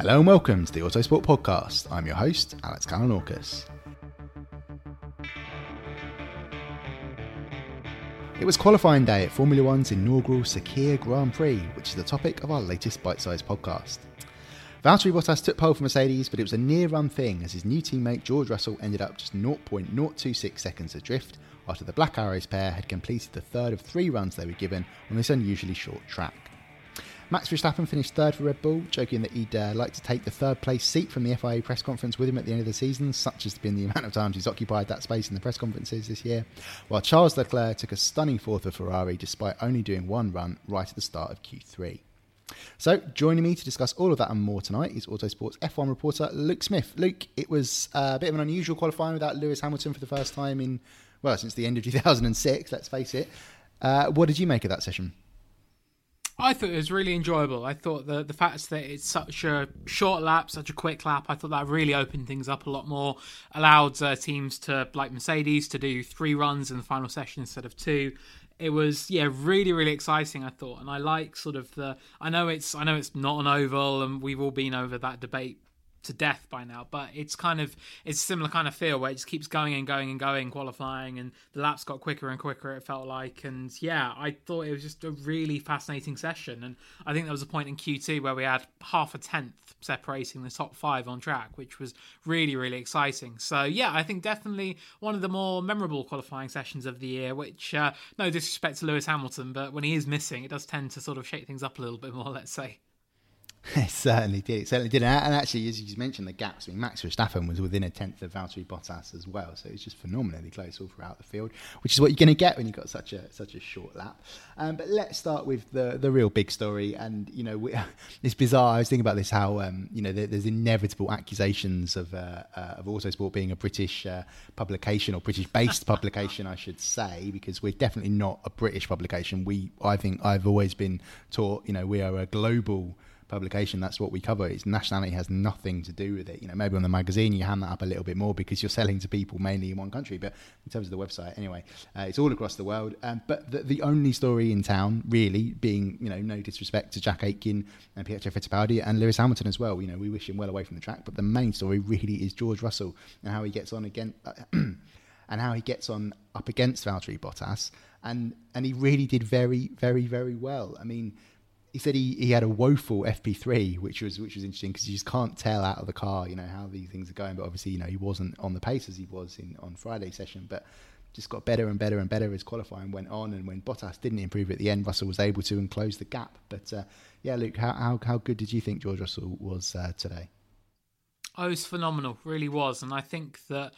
Hello and welcome to the Autosport Podcast. I'm your host, Alex Kalinauckas. It was qualifying day at Formula One's inaugural Sakhir Grand Prix, which is the topic of our latest bite sized podcast. Valtteri Bottas took pole for Mercedes, but it was a near run thing as his new teammate George Russell ended up just 0.026 seconds adrift after the Black Arrows pair had completed the third of three runs they were given on this unusually short track. Max Verstappen finished third for Red Bull, joking that he'd uh, like to take the third place seat from the FIA press conference with him at the end of the season, such has been the amount of times he's occupied that space in the press conferences this year. While Charles Leclerc took a stunning fourth for Ferrari despite only doing one run right at the start of Q3. So, joining me to discuss all of that and more tonight is Autosport's F1 reporter Luke Smith. Luke, it was a bit of an unusual qualifying without Lewis Hamilton for the first time in, well, since the end of 2006, let's face it. Uh, what did you make of that session? I thought it was really enjoyable. I thought the the fact that it's such a short lap, such a quick lap, I thought that really opened things up a lot more. Allowed uh, teams to like Mercedes to do three runs in the final session instead of two. It was yeah really really exciting. I thought, and I like sort of the. I know it's I know it's not an oval, and we've all been over that debate to death by now, but it's kind of it's similar kind of feel where it just keeps going and going and going, qualifying, and the laps got quicker and quicker. It felt like, and yeah, I thought it was just a really fascinating session, and I think there was a point in Q2 where we had half a tenth separating the top five on track, which was really really exciting. So yeah, I think definitely one of the more memorable qualifying sessions of the year. Which uh, no disrespect to Lewis Hamilton, but when he is missing, it does tend to sort of shake things up a little bit more. Let's say. It certainly did. It certainly did. And actually, as you mentioned, the gaps. I mean, Max Verstappen was within a tenth of Valtteri Bottas as well, so it's just phenomenally close all throughout the field, which is what you're going to get when you've got such a such a short lap. Um, but let's start with the the real big story. And you know, we, it's bizarre. I was thinking about this how um, you know there, there's inevitable accusations of uh, uh, of Autosport being a British uh, publication or British based publication, I should say, because we're definitely not a British publication. We, I think, I've always been taught, you know, we are a global publication, that's what we cover. Its nationality has nothing to do with it. You know, maybe on the magazine you hand that up a little bit more because you're selling to people mainly in one country, but in terms of the website, anyway, uh, it's all across the world. Um, but the, the, only story in town, really, being you know, no disrespect to Jack Aitken and Pietro Fittipaldi and Lewis Hamilton as well. You know, we wish him well away from the track, but the main story really is George Russell and how he gets on again. Uh, and how he gets on up against Valtteri Bottas, and and he really did very, very, very well. I mean, he said he, he had a woeful FP3, which was which was interesting because you just can't tell out of the car, you know, how these things are going. But obviously, you know, he wasn't on the pace as he was in on Friday session, but just got better and better and better as qualifying went on. And when Bottas didn't improve at the end, Russell was able to and close the gap. But uh, yeah, Luke, how, how how good did you think George Russell was uh, today? Oh, it was phenomenal, really was, and I think that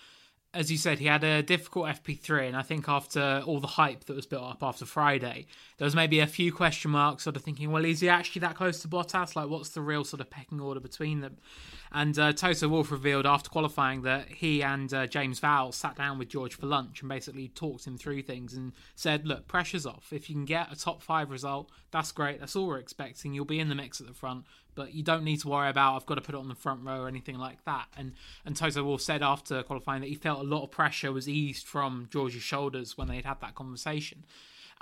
as you said, he had a difficult FP3, and I think after all the hype that was built up after Friday, there was maybe a few question marks, sort of thinking, well, is he actually that close to Bottas? Like, what's the real sort of pecking order between them? And uh, Toto Wolff revealed after qualifying that he and uh, James Vowles sat down with George for lunch and basically talked him through things and said, look, pressure's off. If you can get a top five result, that's great. That's all we're expecting. You'll be in the mix at the front but you don't need to worry about I've got to put it on the front row or anything like that. And and Toto Wolff said after qualifying that he felt a lot of pressure was eased from George's shoulders when they'd had that conversation.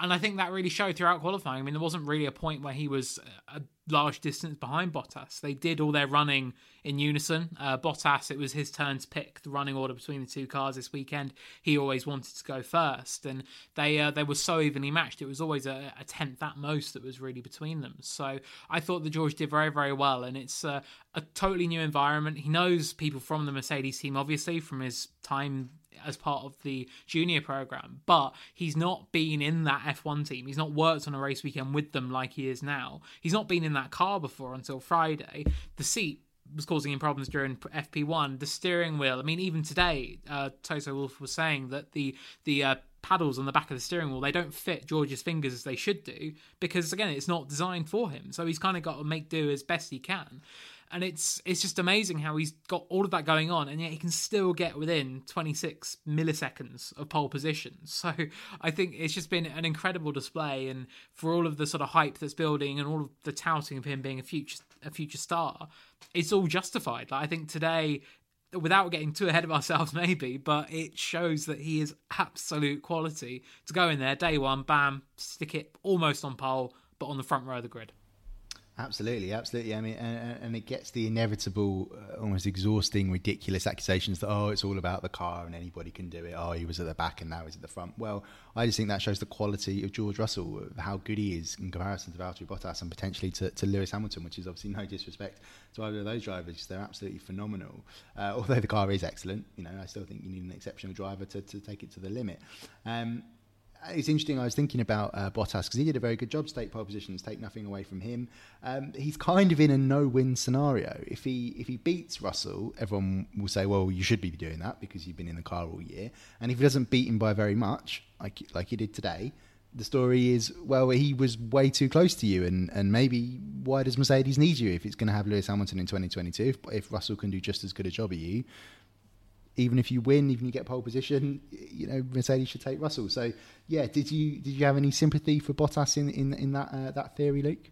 And I think that really showed throughout qualifying. I mean, there wasn't really a point where he was a large distance behind Bottas. They did all their running in unison. Uh, Bottas, it was his turn to pick the running order between the two cars this weekend. He always wanted to go first, and they uh, they were so evenly matched. It was always a, a, tenth at most that was really between them. So I thought that George did very very well, and it's uh, a totally new environment. He knows people from the Mercedes team, obviously from his time as part of the junior program, but he's not been in that F1 team. He's not worked on a race weekend with them like he is now. He's not been in that car before until Friday. The seat was causing him problems during FP1. The steering wheel. I mean, even today, uh, Toto Wolff was saying that the the uh, paddles on the back of the steering wheel they don't fit George's fingers as they should do because again it's not designed for him. So he's kind of got to make do as best he can. And it's it's just amazing how he's got all of that going on and yet he can still get within 26 milliseconds of pole position. So i think it's just been an incredible display and for all of the sort of hype that's building and all of the touting of him being a future a future star it's all justified. Like i think today without getting too ahead of ourselves maybe but it shows that he is absolute quality to go in there. Day one bam stick it almost on pole but on the front row of the grid Absolutely, absolutely. I mean, and, and it gets the inevitable, uh, almost exhausting, ridiculous accusations that oh, it's all about the car and anybody can do it. Oh, he was at the back and now he's at the front. Well, I just think that shows the quality of George Russell, how good he is in comparison to Valtteri Bottas and potentially to, to Lewis Hamilton, which is obviously no disrespect to either of those drivers. They're absolutely phenomenal. Uh, although the car is excellent, you know, I still think you need an exceptional driver to, to take it to the limit. Um, it's interesting. I was thinking about uh, Bottas because he did a very good job to take pole positions, take nothing away from him. Um, he's kind of in a no-win scenario. If he if he beats Russell, everyone will say, "Well, you should be doing that because you've been in the car all year." And if he doesn't beat him by very much, like like he did today, the story is, well, he was way too close to you, and, and maybe why does Mercedes need you if it's going to have Lewis Hamilton in 2022? If, if Russell can do just as good a job as you, even if you win, even if you get pole position, you know Mercedes should take Russell. So yeah, did you did you have any sympathy for Bottas in in, in that uh, that theory, Luke?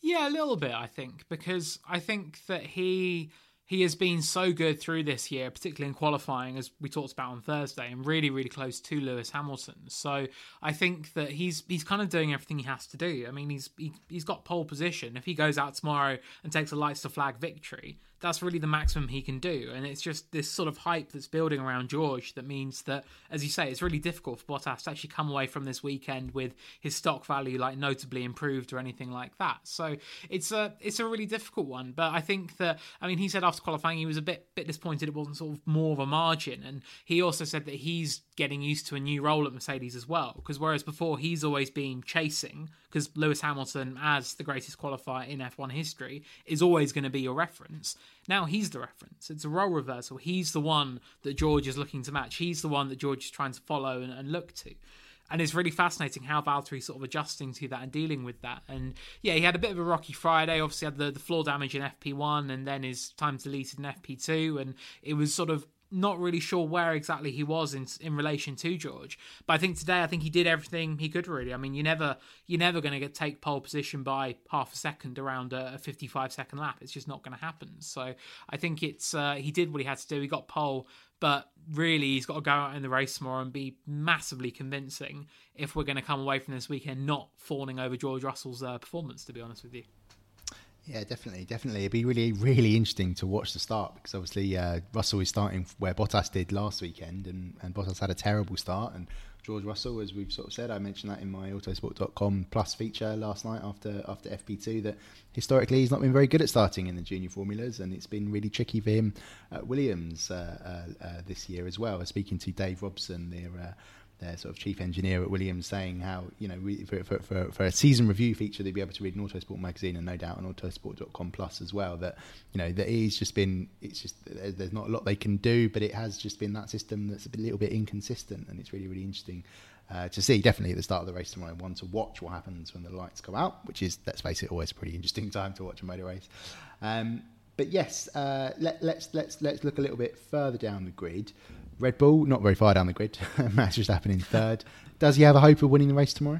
Yeah, a little bit, I think, because I think that he he has been so good through this year, particularly in qualifying, as we talked about on Thursday, and really, really close to Lewis Hamilton. So I think that he's he's kind of doing everything he has to do. I mean, he's he, he's got pole position. If he goes out tomorrow and takes a lights to flag victory, that's really the maximum he can do. And it's just this sort of hype that's building around George that means that, as you say, it's really difficult for Bottas to actually come away from this weekend with his stock value like notably improved or anything like that. So it's a it's a really difficult one. But I think that I mean he said after qualifying he was a bit bit disappointed it wasn't sort of more of a margin, and he also said that he's getting used to a new role at Mercedes as well. Because whereas before he's always been chasing, because Lewis Hamilton, as the greatest qualifier in F1 history, is always going to be your reference. Now he's the reference. It's a role reversal. He's the one that George is looking to match. He's the one that George is trying to follow and, and look to. And it's really fascinating how Valtteri's sort of adjusting to that and dealing with that. And yeah, he had a bit of a rocky Friday. Obviously, had the, the floor damage in FP1 and then his time deleted in FP2. And it was sort of not really sure where exactly he was in in relation to George. But I think today, I think he did everything he could. Really, I mean, you never you're never going to get take pole position by half a second around a, a 55 second lap. It's just not going to happen. So I think it's uh, he did what he had to do. He got pole, but really he's got to go out in the race more and be massively convincing if we're going to come away from this weekend not fawning over George Russell's uh, performance. To be honest with you. Yeah, definitely, definitely. It'd be really, really interesting to watch the start because obviously uh, Russell is starting where Bottas did last weekend, and, and Bottas had a terrible start. And George Russell, as we've sort of said, I mentioned that in my Autosport.com Plus feature last night after after FP2 that historically he's not been very good at starting in the junior formulas, and it's been really tricky for him at Williams uh, uh, uh this year as well. I was Speaking to Dave Robson, their uh, their sort of chief engineer at Williams saying how you know we, for, for, for, for, a season review feature they'd be able to read an Autosport magazine and no doubt on Autosport.com plus as well that you know that it's just been it's just there's not a lot they can do but it has just been that system that's a little bit inconsistent and it's really really interesting uh, to see definitely at the start of the race tomorrow one to watch what happens when the lights go out which is let's face it always a pretty interesting time to watch a motor race um, but yes, uh, let, let's let's let's look a little bit further down the grid. Red Bull, not very far down the grid. Max Verstappen in third. Does he have a hope of winning the race tomorrow?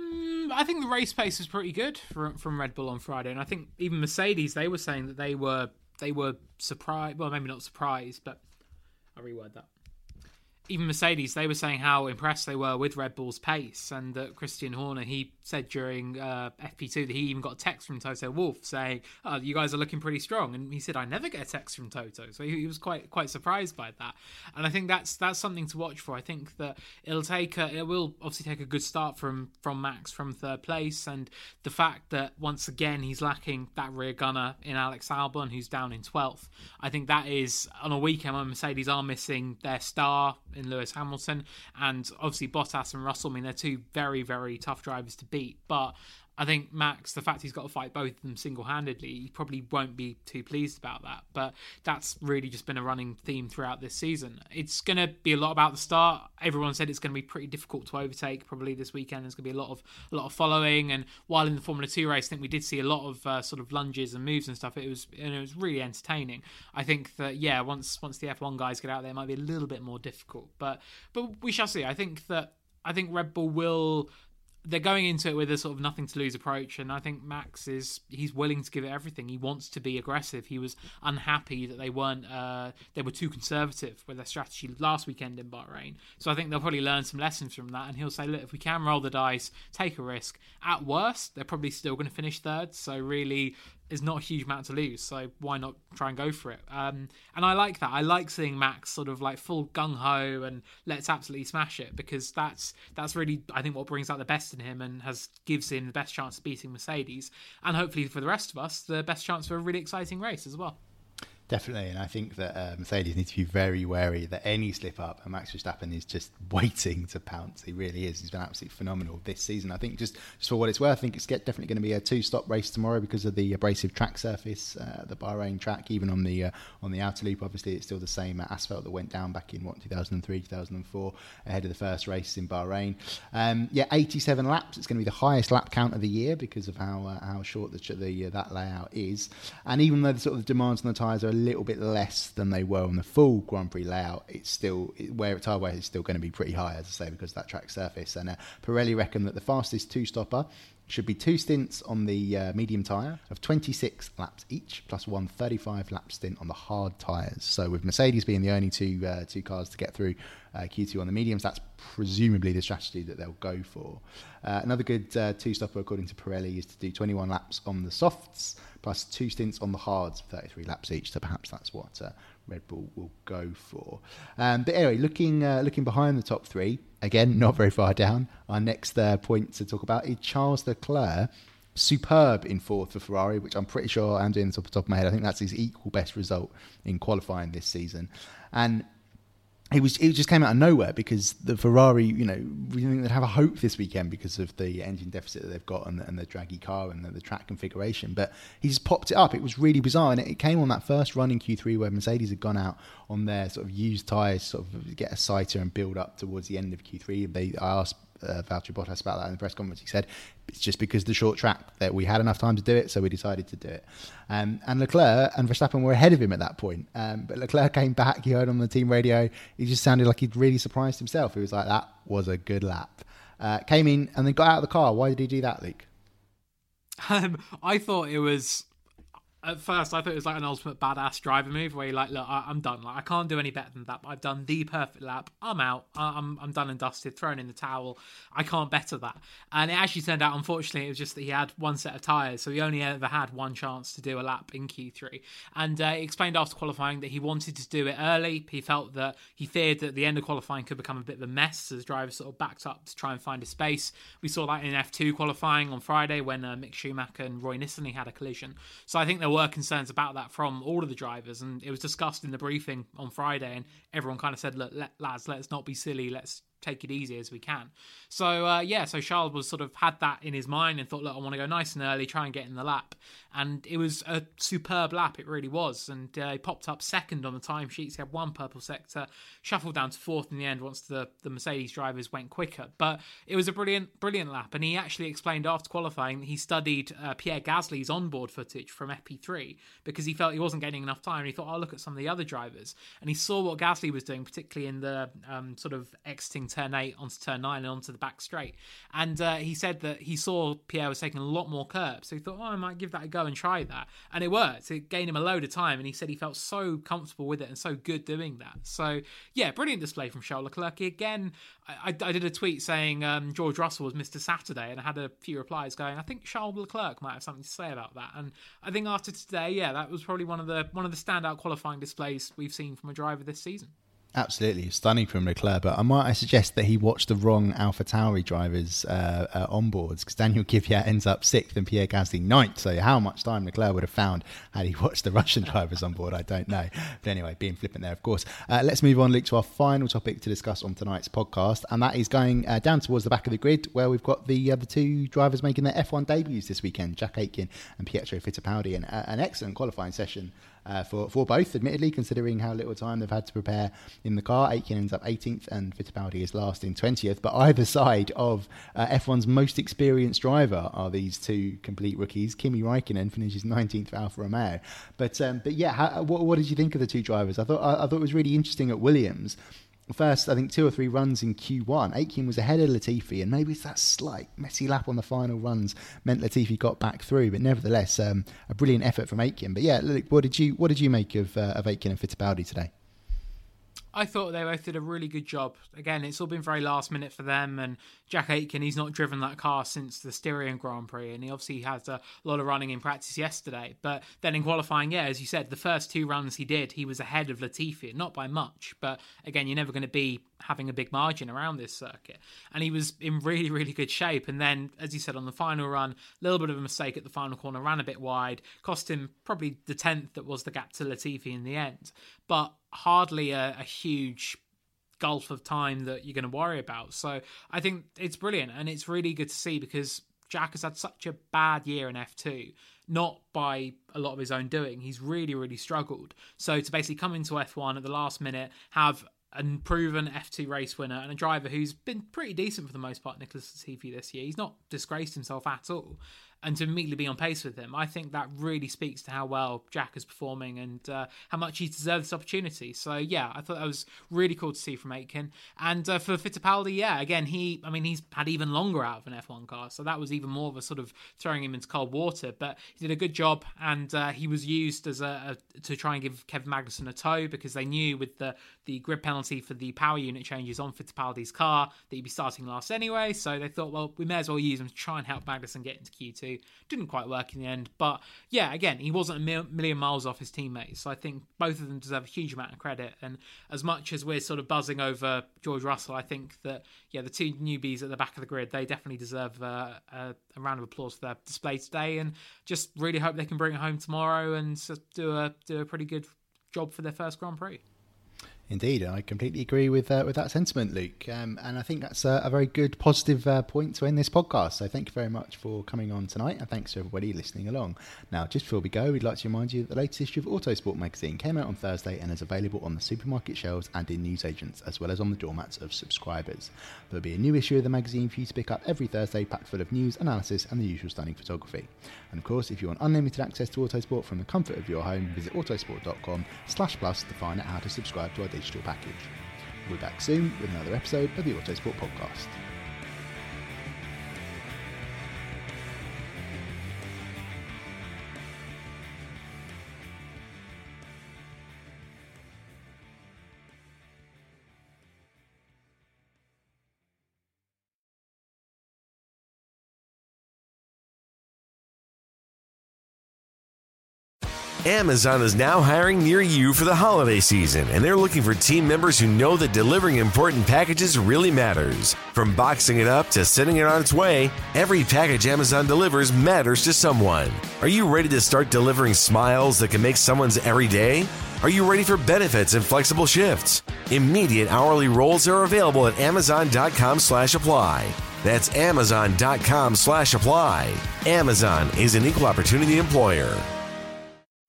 Mm, I think the race pace was pretty good from from Red Bull on Friday, and I think even Mercedes they were saying that they were they were surprised. Well, maybe not surprised, but I'll reword that even Mercedes, they were saying how impressed they were with Red Bull's pace, and that Christian Horner, he said during uh, FP2 that he even got a text from Toto Wolff saying, "Oh, you guys are looking pretty strong," and he said, "I never get a text from Toto," so he, he was quite quite surprised by that, and I think that's that's something to watch for. I think that it'll take a, it will obviously take a good start from from Max from third place, and the fact that once again he's lacking that rear gunner in Alex Albon, who's down in twelfth, I think that is on a weekend when Mercedes are missing their star in Lewis Hamilton, and obviously Bottas and Russell. I mean, they're two very, very tough drivers to beat, but I think Max, the fact he's got to fight both of them single handedly, he probably won't be too pleased about that. But that's really just been a running theme throughout this season. It's going to be a lot about the start. Everyone said it's going to be pretty difficult to overtake. Probably this weekend there's going to be a lot of a lot of following. And while in the Formula Two race, I think we did see a lot of uh, sort of lunges and moves and stuff. It was and it was really entertaining. I think that yeah, once once the F1 guys get out there, it might be a little bit more difficult. But but we shall see. I think that I think Red Bull will they're going into it with a sort of nothing to lose approach, and I think Max is he's willing to give it everything. He wants to be aggressive. He was unhappy that they weren't uh, they were too conservative with their strategy last weekend in Bahrain. So I think they'll probably learn some lessons from that, and he'll say, look, if we can roll the dice, take a risk. At worst, they're probably still going to finish third. So really, is not a huge amount to lose, so why not try and go for it? Um, and I like that. I like seeing Max sort of like full gung ho and let's absolutely smash it because that's that's really I think what brings out the best in him and has gives him the best chance of beating Mercedes and hopefully for the rest of us the best chance for a really exciting race as well. Definitely, and I think that uh, Mercedes needs to be very wary that any slip up, and Max Verstappen is just waiting to pounce. He really is. He's been absolutely phenomenal this season. I think just, just for what it's worth, I think it's definitely going to be a two-stop race tomorrow because of the abrasive track surface, uh, the Bahrain track. Even on the uh, on the outer loop, obviously it's still the same asphalt that went down back in what 2003, 2004, ahead of the first race in Bahrain. Um, yeah, 87 laps. It's going to be the highest lap count of the year because of how uh, how short the, the uh, that layout is. And even though the sort of demands on the tyres are little bit less than they were on the full Grand Prix layout, it's still where it's hardware is still going to be pretty high, as I say, because that track surface. And uh, Pirelli reckon that the fastest two stopper should be two stints on the uh, medium tyre of 26 laps each, plus one 35 lap stint on the hard tyres. So with Mercedes being the only two uh, two cars to get through uh, Q2 on the mediums, that's presumably the strategy that they'll go for. Uh, another good uh, two stopper, according to Pirelli, is to do 21 laps on the softs, plus two stints on the hards, 33 laps each. So perhaps that's what uh, Red Bull will go for. Um, but anyway, looking looking behind the top three, again, not very far down. Our next uh, point to talk about is Charles Leclerc. Superb in fourth for Ferrari, which I'm pretty sure I'm doing this off the top of my head. I think that's his equal best result in qualifying this season. And it was it just came out of nowhere because the Ferrari, you know, we think they'd have a hope this weekend because of the engine deficit that they've got and the, and the draggy car and the, the, track configuration. But he just popped it up. It was really bizarre, and it, it, came on that first run in Q3 where Mercedes had gone out on their sort of used tyres, sort of get a sighter and build up towards the end of Q3. They I asked uh, Valtteri Bottas about that in the press conference. He said it's just because the short track that we had enough time to do it, so we decided to do it. Um, and Leclerc and Verstappen were ahead of him at that point. Um, but Leclerc came back. He heard on the team radio. He just sounded like he'd really surprised himself. He was like, "That was a good lap." Uh, came in and then got out of the car. Why did he do that, Luke? Um, I thought it was at first I thought it was like an ultimate badass driver move where you're like, look, I, am done. Like I can't do any better than that. I've done the perfect lap. I'm out. I'm I'm done and dusted. Thrown in the towel. I can't better that. And it actually turned out, unfortunately, it was just that he had one set of tires, so he only ever had one chance to do a lap in Q3. And uh, he explained after qualifying that he wanted to do it early. He felt that he feared that the end of qualifying could become a bit of a mess as drivers sort of backed up to try and find a space. We saw that in F2 qualifying on Friday when uh, Mick Schumacher and Roy Nissany had a collision. So I think there were concerns about that from all of the drivers, and it was discussed in the briefing on Friday, and everyone kind of said, "Look, let, lads, let's not be silly. Let's take it easy as we can. So uh, yeah, so Charles was sort of had that in his mind and thought, look, I want to go nice and early, try and get in the lap, and it was a superb lap. It really was, and uh, he popped up second on the timesheets. He had one purple sector, shuffled down to fourth in the end once the the Mercedes drivers went quicker. But it was a brilliant, brilliant lap, and he actually explained after qualifying that he studied uh, Pierre Gasly's onboard footage from FP3 because he felt he wasn't getting enough time. And he thought, I'll look at some of the other drivers, and he saw what Gasly was doing, particularly in the um, sort of exiting turn eight onto turn nine and onto the back straight. And uh, he said that he saw Pierre was taking a lot more curbs, so he thought, oh, I might give that a go and try that. And it worked. It gained him a load of time, and he said he felt so comfortable with it and so good doing that. So yeah, brilliant display from Charles Leclerc. Again, I, I did a tweet saying um, George Russell was Mr. Saturday, and I had a few replies going, I think Charles Leclerc might have something to say about that. And I think after today, yeah, that was probably one of the one of the standout qualifying displays we've seen from a driver this season. Absolutely stunning from Leclerc, but I might I suggest that he watched the wrong Alpha Tauri drivers uh, uh, onboards because Daniel Kvyat ends up sixth and Pierre Gasly ninth. So how much time Leclerc would have found had he watched the Russian drivers on board, I don't know. But anyway, being flippant there, of course. Uh, let's move on, Luke, to our final topic to discuss on tonight's podcast, and that is going uh, down towards the back of the grid where we've got the uh, the two drivers making their F1 debuts this weekend, Jack Aitken and Pietro Fittipaldi, and uh, an excellent qualifying session uh, for, for both, admittedly, considering how little time they've had to prepare in the car. Aitken ends up 18th and Fittipaldi is last in 20th. But either side of uh, F1's most experienced driver are these two complete rookies. Kimi Raikkonen finishes 19th for Alfa Romeo. But um, but yeah, how, what, what, did you think of the two drivers? I thought I, I thought it was really interesting at Williams first, I think, two or three runs in Q1, Aitken was ahead of Latifi, and maybe it's that slight messy lap on the final runs meant Latifi got back through. But nevertheless, um, a brilliant effort from Aitken. But yeah, look, what did you what did you make of uh, of Aitken and Fittipaldi today? I thought they both did a really good job. Again, it's all been very last minute for them. And Jack Aitken, he's not driven that car since the Styrian Grand Prix, and he obviously has a lot of running in practice yesterday. But then in qualifying, yeah, as you said, the first two runs he did, he was ahead of Latifi, not by much. But again, you're never going to be having a big margin around this circuit. And he was in really, really good shape. And then, as you said, on the final run, a little bit of a mistake at the final corner, ran a bit wide, cost him probably the 10th that was the gap to Latifi in the end. But hardly a, a huge gulf of time that you're going to worry about. So I think it's brilliant and it's really good to see because Jack has had such a bad year in F2, not by a lot of his own doing. He's really, really struggled. So to basically come into F1 at the last minute, have a proven F2 race winner and a driver who's been pretty decent for the most part, Nicholas Latifi this year. He's not disgraced himself at all and to immediately be on pace with him. I think that really speaks to how well Jack is performing and uh, how much he deserves this opportunity. So yeah, I thought that was really cool to see from Aitken. And uh, for Fittipaldi, yeah, again, he, I mean, he's had even longer out of an F1 car, so that was even more of a sort of throwing him into cold water. But he did a good job, and uh, he was used as a, a, to try and give Kevin Magnussen a tow because they knew with the the grid penalty for the power unit changes on Fittipaldi's car that he'd be starting last anyway. So they thought, well, we may as well use him to try and help Magnussen get into Q2 didn't quite work in the end, but yeah, again, he wasn't a million miles off his teammates. So I think both of them deserve a huge amount of credit. And as much as we're sort of buzzing over George Russell, I think that yeah, the two newbies at the back of the grid, they definitely deserve a, a, a round of applause for their display today. And just really hope they can bring it home tomorrow and do a do a pretty good job for their first Grand Prix. Indeed, I completely agree with uh, with that sentiment, Luke. Um, and I think that's a, a very good, positive uh, point to end this podcast. So thank you very much for coming on tonight, and thanks to everybody listening along. Now, just before we go, we'd like to remind you that the latest issue of Autosport magazine came out on Thursday and is available on the supermarket shelves and in newsagents, as well as on the doormats of subscribers. There'll be a new issue of the magazine for you to pick up every Thursday, packed full of news, analysis, and the usual stunning photography. And of course, if you want unlimited access to Autosport from the comfort of your home, visit autosport.com/plus to find out how to subscribe to our digital package. We'll be back soon with another episode of the Autosport Podcast. Amazon is now hiring near you for the holiday season, and they're looking for team members who know that delivering important packages really matters. From boxing it up to sending it on its way, every package Amazon delivers matters to someone. Are you ready to start delivering smiles that can make someone's every day? Are you ready for benefits and flexible shifts? Immediate hourly roles are available at amazon.com slash apply. That's amazon.com slash apply. Amazon is an equal opportunity employer.